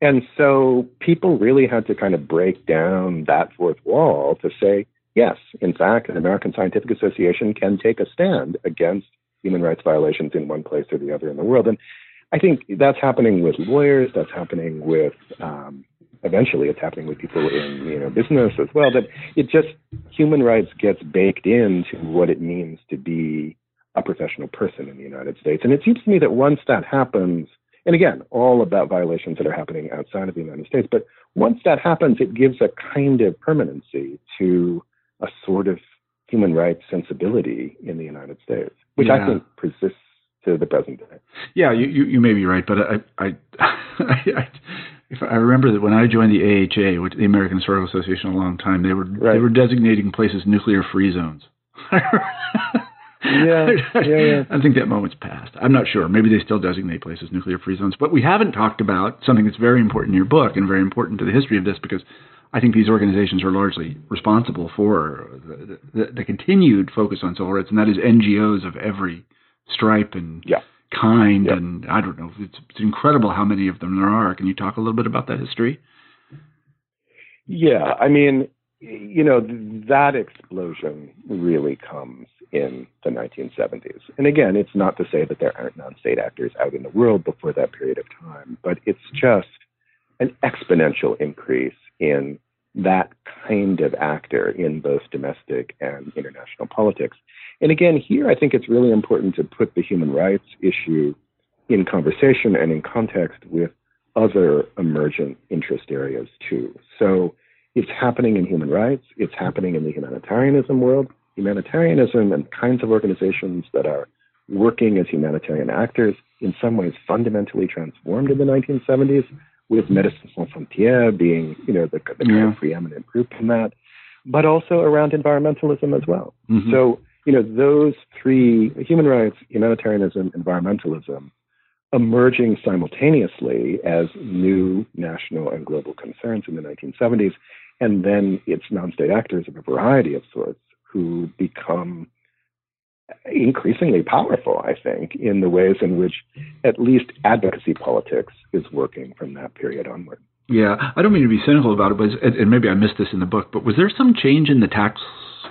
And so people really had to kind of break down that fourth wall to say, yes, in fact, an American Scientific Association can take a stand against human rights violations in one place or the other in the world. And I think that's happening with lawyers, that's happening with um, eventually it's happening with people in you know business as well that it just human rights gets baked into what it means to be a professional person in the United States and it seems to me that once that happens and again all about violations that are happening outside of the United States but once that happens it gives a kind of permanency to a sort of human rights sensibility in the United States which yeah. I think persists to the present day. Yeah, you, you, you may be right, but I, I, I, if I remember that when I joined the AHA, which the American Historical Association, a long time, they were right. they were designating places nuclear free zones. yeah, yeah, yeah. I think that moment's passed. I'm not sure. Maybe they still designate places nuclear free zones, but we haven't talked about something that's very important in your book and very important to the history of this because I think these organizations are largely responsible for the, the, the continued focus on civil rights, and that is NGOs of every stripe and yeah kind yep. and I don't know. It's, it's incredible how many of them there are. Can you talk a little bit about that history? Yeah, I mean, you know, that explosion really comes in the 1970s. And again, it's not to say that there aren't non-state actors out in the world before that period of time, but it's just an exponential increase in that kind of actor in both domestic and international politics. And again, here I think it's really important to put the human rights issue in conversation and in context with other emergent interest areas too. So it's happening in human rights, it's happening in the humanitarianism world. Humanitarianism and kinds of organizations that are working as humanitarian actors in some ways fundamentally transformed in the 1970s, with Médecins Sans Frontières being, you know, the, the kind of preeminent group in that, but also around environmentalism as well. Mm-hmm. So you know, those three human rights, humanitarianism, environmentalism emerging simultaneously as new national and global concerns in the 1970s. And then it's non state actors of a variety of sorts who become increasingly powerful, I think, in the ways in which at least advocacy politics is working from that period onward. Yeah, I don't mean to be cynical about it, but and maybe I missed this in the book, but was there some change in the tax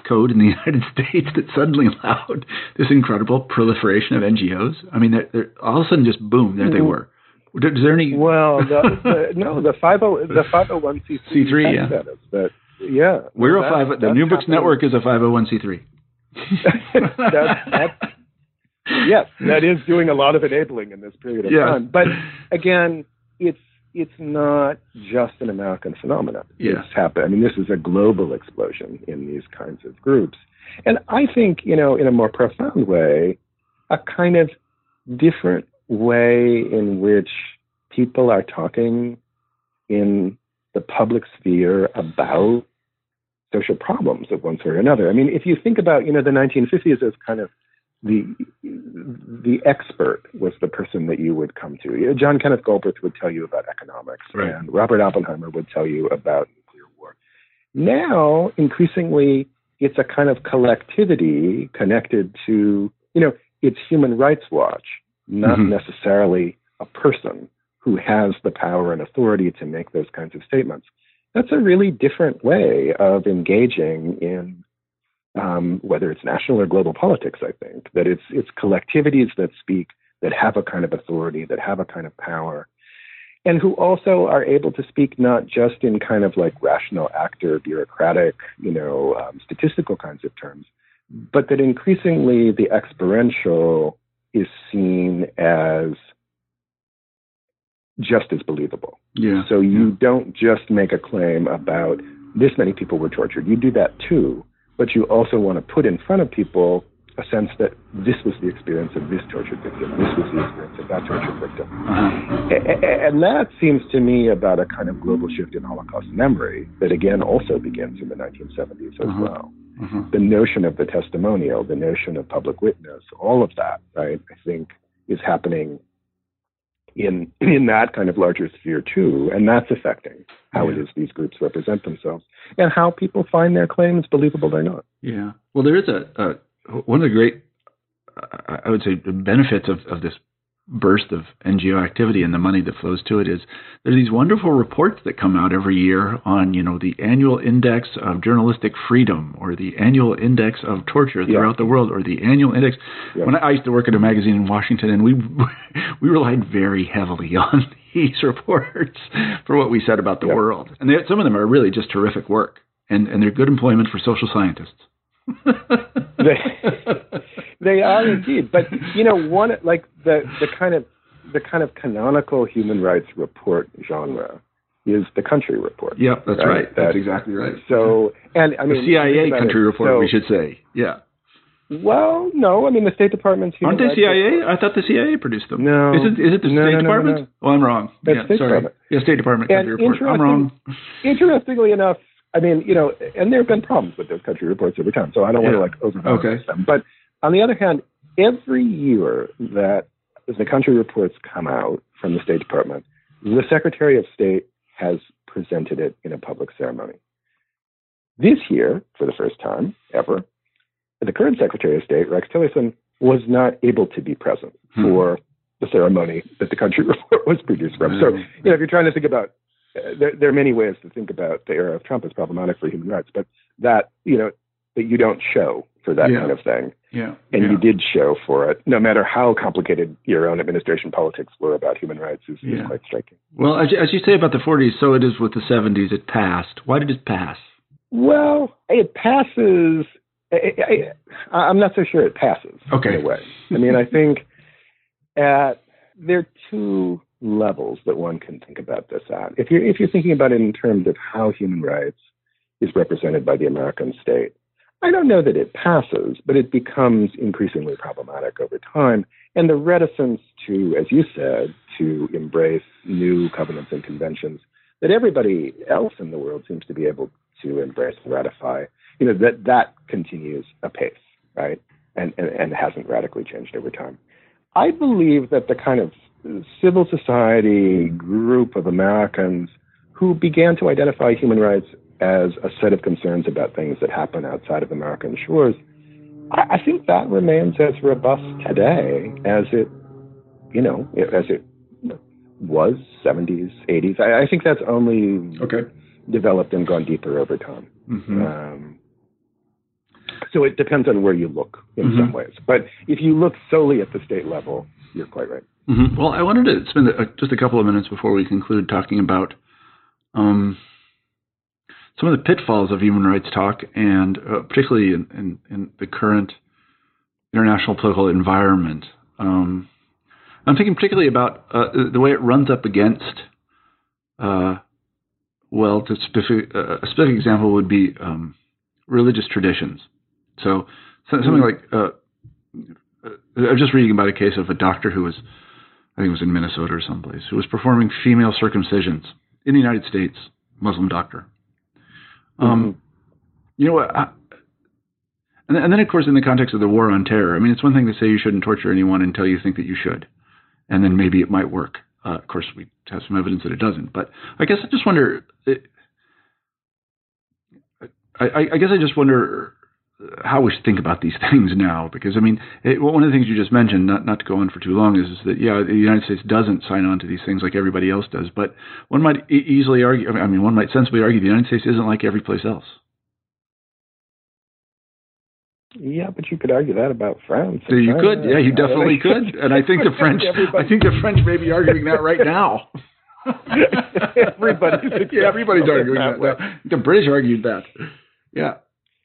code in the United States that suddenly allowed this incredible proliferation of NGOs? I mean, they're, they're, all of a sudden, just boom, there they mm-hmm. were. Is there any? Well, the, the, no, the five hundred oh, the five hundred oh one c three yeah. status that yeah. We're a five. The New Books happening. Network is a 501c3. yes, that is doing a lot of enabling in this period of yes. time. But again, it's it's not just an American phenomenon. Yeah. It's happened. I mean, this is a global explosion in these kinds of groups. And I think, you know, in a more profound way, a kind of different way in which people are talking in the public sphere about social problems of one sort or another. I mean, if you think about, you know, the 1950s as kind of the the expert was the person that you would come to. John Kenneth Galbraith would tell you about economics, right. and Robert Oppenheimer would tell you about nuclear war. Now, increasingly, it's a kind of collectivity connected to, you know, it's Human Rights Watch, not mm-hmm. necessarily a person who has the power and authority to make those kinds of statements. That's a really different way of engaging in um, whether it's national or global politics. I think that it's it's collectivities that speak, that have a kind of authority, that have a kind of power, and who also are able to speak not just in kind of like rational actor, bureaucratic, you know, um, statistical kinds of terms, but that increasingly the experiential is seen as just as believable. Yeah. So you don't just make a claim about this many people were tortured. You do that too, but you also want to put in front of people a sense that this was the experience of this tortured victim, this was the experience of that tortured victim. Uh-huh. And that seems to me about a kind of global shift in Holocaust memory that again also begins in the 1970s as uh-huh. well. Uh-huh. The notion of the testimonial, the notion of public witness, all of that, right, I think is happening in in that kind of larger sphere too, and that's affecting how yeah. it is these groups represent themselves and how people find their claims believable or not. Yeah. Well, there is a, a one of the great, I would say, benefits of, of this burst of NGO activity and the money that flows to it is there are these wonderful reports that come out every year on you know the annual index of journalistic freedom or the annual index of torture throughout yeah. the world or the annual index yeah. when I used to work at a magazine in Washington and we we relied very heavily on these reports for what we said about the yeah. world and they, some of them are really just terrific work and and they're good employment for social scientists they, are indeed. But you know, one like the the kind of the kind of canonical human rights report genre is the country report. Yep, that's right. right. That's, exactly right. So, and I mean, the CIA country it, report, so, we should say. Yeah. Well, no, I mean the State Department's. Aren't they CIA? Report. I thought the CIA produced them. No, is it? Is it the no, State no, Department? No, well, I'm wrong. That's yeah, State sorry. Department. Yeah, State Department country report. I'm wrong. Interestingly enough, I mean, you know, and there have been problems with those country reports over time, so I don't yeah. want to like overvalue okay. them. But on the other hand, every year that the country reports come out from the State Department, the Secretary of State has presented it in a public ceremony. This year, for the first time ever, the current Secretary of State, Rex Tillerson, was not able to be present hmm. for the ceremony that the country report was produced from. So, you know, if you're trying to think about there, there, are many ways to think about the era of Trump as problematic for human rights, but that you know that you don't show for that yeah. kind of thing, yeah, and yeah. you did show for it, no matter how complicated your own administration politics were about human rights, is, yeah. is quite striking. Well, as you, as you say about the 40s, so it is with the 70s. It passed. Why did it pass? Well, it passes. I, am not so sure it passes. Okay. In a way. I mean, I think at there are two levels that one can think about this at. If you're if you're thinking about it in terms of how human rights is represented by the American state, I don't know that it passes, but it becomes increasingly problematic over time. And the reticence to, as you said, to embrace new covenants and conventions that everybody else in the world seems to be able to embrace and ratify, you know, that that continues apace, right? And, and, and hasn't radically changed over time. I believe that the kind of civil society group of Americans who began to identify human rights as a set of concerns about things that happen outside of American shores, I, I think that remains as robust today as it, you know, as it was 70s, 80s. I, I think that's only okay. developed and gone deeper over time. Mm-hmm. Um, so it depends on where you look in mm-hmm. some ways. But if you look solely at the state level, you're quite right. Mm-hmm. Well, I wanted to spend a, just a couple of minutes before we conclude talking about um, some of the pitfalls of human rights talk, and uh, particularly in, in, in, the current international political environment. Um, I'm thinking particularly about uh, the way it runs up against. Uh, well, to specific, uh, a specific example would be um, religious traditions. So something mm-hmm. like uh, I was just reading about a case of a doctor who was, I think it was in Minnesota or someplace, who was performing female circumcisions in the United States, Muslim doctor. Um, mm-hmm. You know what? I, and, and then, of course, in the context of the war on terror, I mean, it's one thing to say you shouldn't torture anyone until you think that you should, and then maybe it might work. Uh, of course, we have some evidence that it doesn't. But I guess I just wonder. It, I, I, guess I just wonder how we should think about these things now, because I mean, eh, it, one of the things you just mentioned, not not to go on for too long, is, is, that yeah, the United States doesn't sign on to these things like everybody else does, but one might e- easily argue. I mean, one might sensibly argue the United States isn't like every place else. Yeah, but you could argue that about France. You China. could, yeah, you definitely could, and I think the French, I think the French may be arguing that right now. everybody's, yeah, everybody's arguing that. that. The British argued that. Yeah.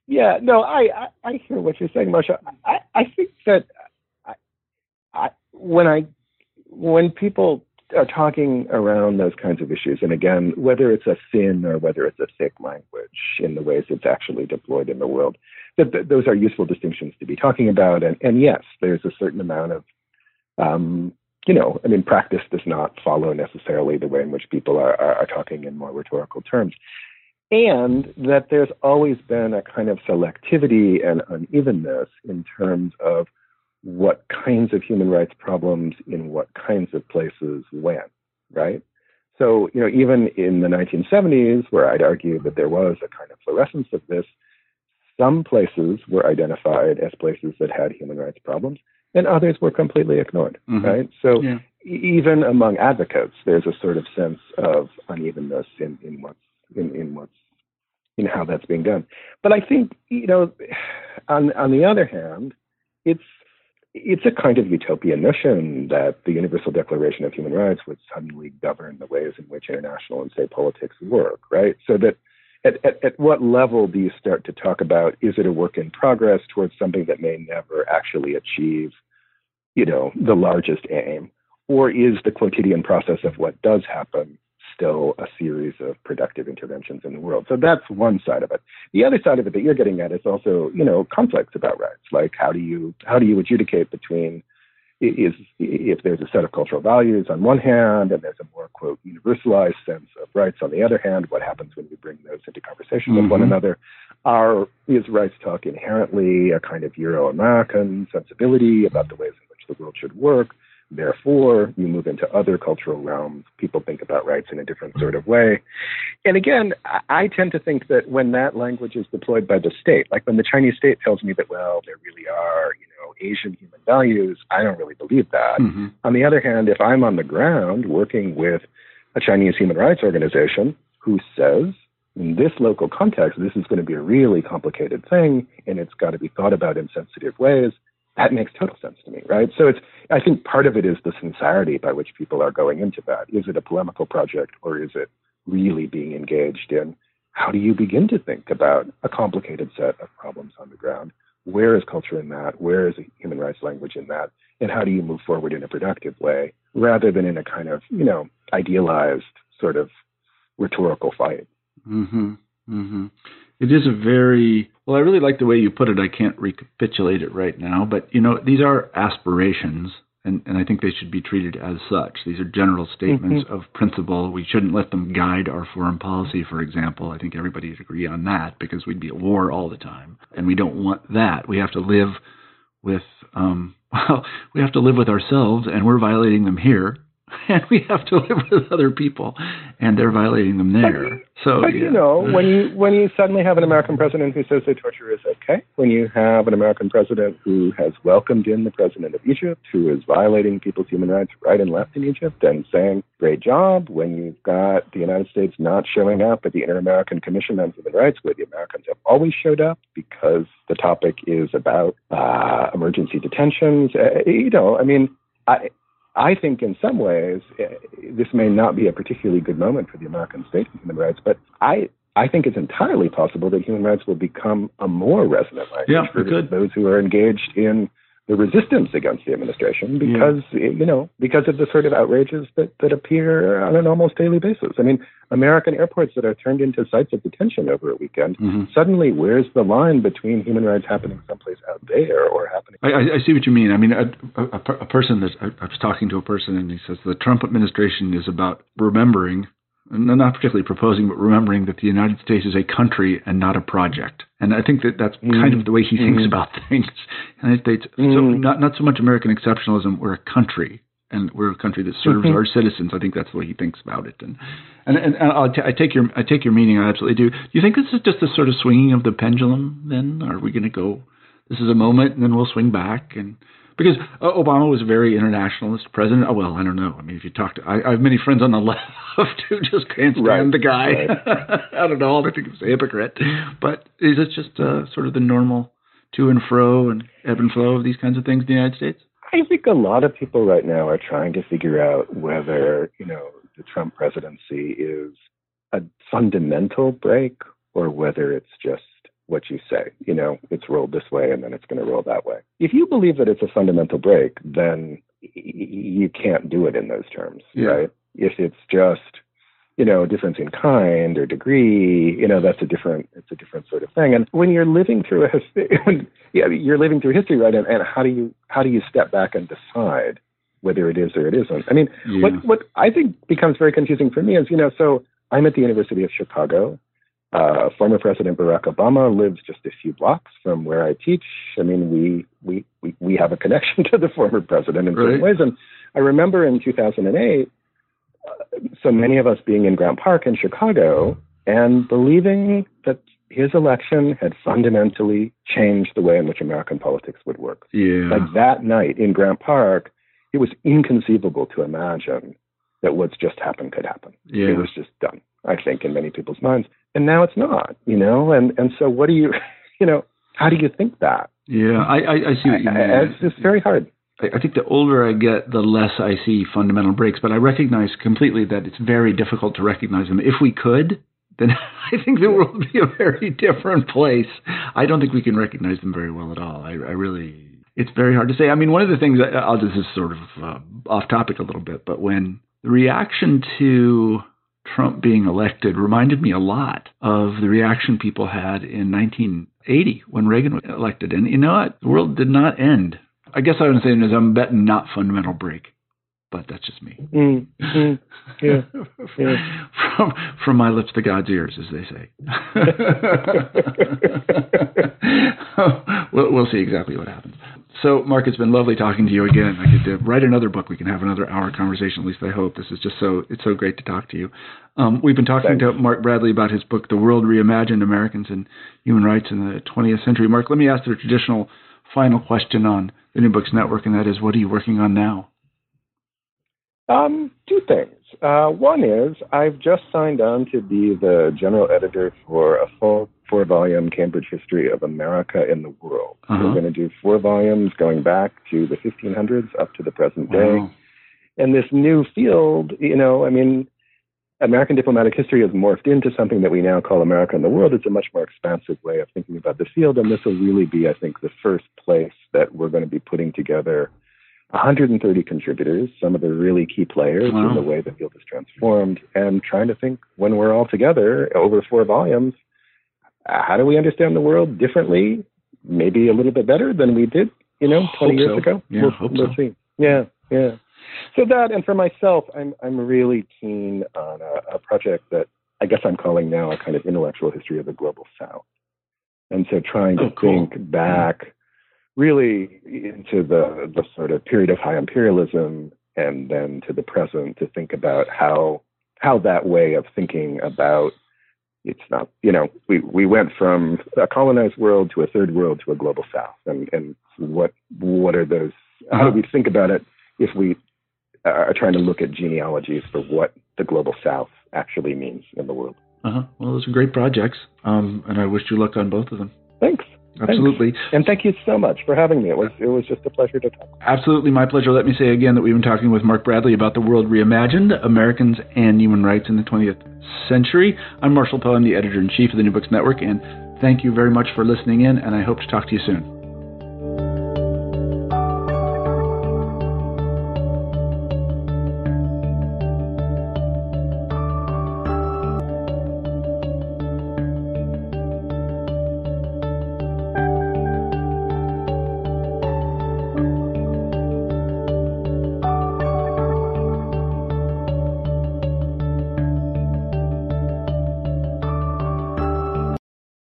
Yeah, no, I, I, I hear what you're saying, Marshall. I, I think that I, I, when I when people are talking around those kinds of issues, and again, whether it's a thin or whether it's a thick language in the ways it's actually deployed in the world, that, those are useful distinctions to be talking about. And, and yes, there's a certain amount of, um, you know, I mean, practice does not follow necessarily the way in which people are, are, are talking in more rhetorical terms and that there's always been a kind of selectivity and unevenness in terms of what kinds of human rights problems in what kinds of places when, right? So, you know, even in the 1970s, where I'd argue that there was a kind of fluorescence of this, some places were identified as places that had human rights problems, and others were completely ignored, mm-hmm. right? So, yeah. even among advocates, there's a sort of sense of unevenness in, in what's in, in what's in how that's being done. But I think you know, on on the other hand, it's it's a kind of utopian notion that the Universal Declaration of Human Rights would suddenly govern the ways in which international and state politics work, right? So that at, at, at what level do you start to talk about is it a work in progress towards something that may never actually achieve, you know, the largest aim? Or is the quotidian process of what does happen still a series of productive interventions in the world. So that's one side of it. The other side of it that you're getting at is also, you know, conflicts about rights. Like how do you how do you adjudicate between is if there's a set of cultural values on one hand and there's a more quote universalized sense of rights on the other hand, what happens when you bring those into conversation mm-hmm. with one mm-hmm. another? Are is rights talk inherently a kind of Euro-American sensibility about the ways in which the world should work? Therefore, you move into other cultural realms. People think about rights in a different sort of way. And again, I tend to think that when that language is deployed by the state, like when the Chinese state tells me that, well, there really are, you know, Asian human values, I don't really believe that. Mm-hmm. On the other hand, if I'm on the ground working with a Chinese human rights organization who says, in this local context, this is going to be a really complicated thing and it's got to be thought about in sensitive ways that makes total sense to me, right? So it's I think part of it is the sincerity by which people are going into that. Is it a polemical project or is it really being engaged in how do you begin to think about a complicated set of problems on the ground? Where is culture in that? Where is human rights language in that? And how do you move forward in a productive way rather than in a kind of, you know, idealized sort of rhetorical fight? Mm-hmm. Mm-hmm. It is a very well. I really like the way you put it. I can't recapitulate it right now, but you know, these are aspirations, and, and I think they should be treated as such. These are general statements mm-hmm. of principle. We shouldn't let them guide our foreign policy, for example. I think everybody would agree on that because we'd be at war all the time, and we don't want that. We have to live with um, well, we have to live with ourselves, and we're violating them here. and we have to live with other people, and they're violating them there. But, so, but yeah. you know, when you when you suddenly have an American president who says that torture is okay, when you have an American president who has welcomed in the president of Egypt, who is violating people's human rights right and left in Egypt, and saying great job, when you've got the United States not showing up at the Inter-American Commission on Human Rights, where the Americans have always showed up because the topic is about uh, emergency detentions, uh, you know, I mean. I, I think in some ways eh, this may not be a particularly good moment for the American state of human rights, but I I think it's entirely possible that human rights will become a more resonant language yeah, for could. those who are engaged in the resistance against the administration because yeah. you know because of the sort of outrages that that appear on an almost daily basis. I mean, American airports that are turned into sites of detention over a weekend. Mm-hmm. Suddenly, where's the line between human rights happening someplace out there or happening? I, I see what you mean. I mean, a, a, a person that I, I was talking to a person and he says the Trump administration is about remembering not particularly proposing, but remembering that the United States is a country and not a project. And I think that that's mm. kind of the way he thinks mm. about things. United States, mm. so not not so much American exceptionalism. We're a country, and we're a country that serves mm-hmm. our citizens. I think that's the way he thinks about it. And and and, and t- I take your I take your meaning. I absolutely do. Do you think this is just a sort of swinging of the pendulum? Then are we going to go? This is a moment, and then we'll swing back and because uh, Obama was a very internationalist president. Oh, well, I don't know. I mean, if you talk to, I, I have many friends on the left who just can't stand right, the guy. Right. I don't know. They think he's a hypocrite. But is it just uh, sort of the normal to and fro and ebb and flow of these kinds of things in the United States? I think a lot of people right now are trying to figure out whether you know the Trump presidency is a fundamental break or whether it's just what you say. You know, it's rolled this way and then it's going to roll that way. If you believe that it's a fundamental break, then you can't do it in those terms, yeah. right? If it's just, you know, difference in kind or degree, you know, that's a different, it's a different sort of thing. And when you're living through a history, yeah, you're living through history, right? And, and how do you, how do you step back and decide whether it is or it isn't? I mean, yeah. what, what I think becomes very confusing for me is, you know, so I'm at the University of Chicago. Uh, former President Barack Obama lives just a few blocks from where I teach. I mean, we we we, we have a connection to the former president in certain ways. And I remember in 2008, uh, so many of us being in Grant Park in Chicago and believing that his election had fundamentally changed the way in which American politics would work. Yeah. Like that night in Grant Park, it was inconceivable to imagine that what's just happened could happen. Yeah. It was just done. I think, in many people's minds. And now it's not, you know. And and so, what do you, you know, how do you think that? Yeah, I I, I see what you mean. It's just very hard. I think the older I get, the less I see fundamental breaks. But I recognize completely that it's very difficult to recognize them. If we could, then I think the world would be a very different place. I don't think we can recognize them very well at all. I, I really, it's very hard to say. I mean, one of the things I'll just is sort of uh, off topic a little bit, but when the reaction to Trump being elected reminded me a lot of the reaction people had in 1980 when Reagan was elected. And you know what? The world did not end. I guess I would say is I'm betting not fundamental break, but that's just me. Mm, mm, yeah, yeah. from from my lips to God's ears, as they say. we'll, we'll see exactly what happens. So, Mark, it's been lovely talking to you again. I could uh, write another book. We can have another hour conversation. At least I hope. This is just so it's so great to talk to you. Um, we've been talking Thanks. to Mark Bradley about his book, The World Reimagined: Americans and Human Rights in the 20th Century. Mark, let me ask the traditional final question on the New Books Network, and that is, what are you working on now? Um, two things. Uh, one is I've just signed on to be the general editor for a full four volume Cambridge History of America in the World. Uh-huh. We're going to do four volumes going back to the 1500s up to the present day. And this new field, you know, I mean, American diplomatic history has morphed into something that we now call America in the World. It's a much more expansive way of thinking about the field. And this will really be, I think, the first place that we're going to be putting together 130 contributors, some of the really key players Wow. in the way the field has transformed, and trying to think when we're all together over four volumes, Uh, how do we understand the world differently, maybe a little bit better than we did, you know, 20 Hope years so. ago? Yeah, we'll, we'll so. see. Yeah, yeah. So that, and for myself, I'm I'm really keen on a, a project that I guess I'm calling now a kind of intellectual history of the global South, and so trying to Oh, cool. think back really into the the sort of period of high imperialism and then to the present to think about how how that way of thinking about it's not you know we we went from a colonized world to a third world to a global south. And and what what are those how do we think about it if we are trying to look at genealogies for what the global south actually means in the world? Uh-huh. Well, those are great projects, um, and I wish you luck on both of them. thanks Absolutely. Thanks. And thank you so much for having me. It was it was just a pleasure to talk. Absolutely, my pleasure. Let me say again that we've been talking with Mark Bradley about the world reimagined, Americans and human rights in the 20th century. I'm Marshall Poe. I'm the editor in chief of the New Books Network, and thank you very much for listening in. And I hope to talk to you soon.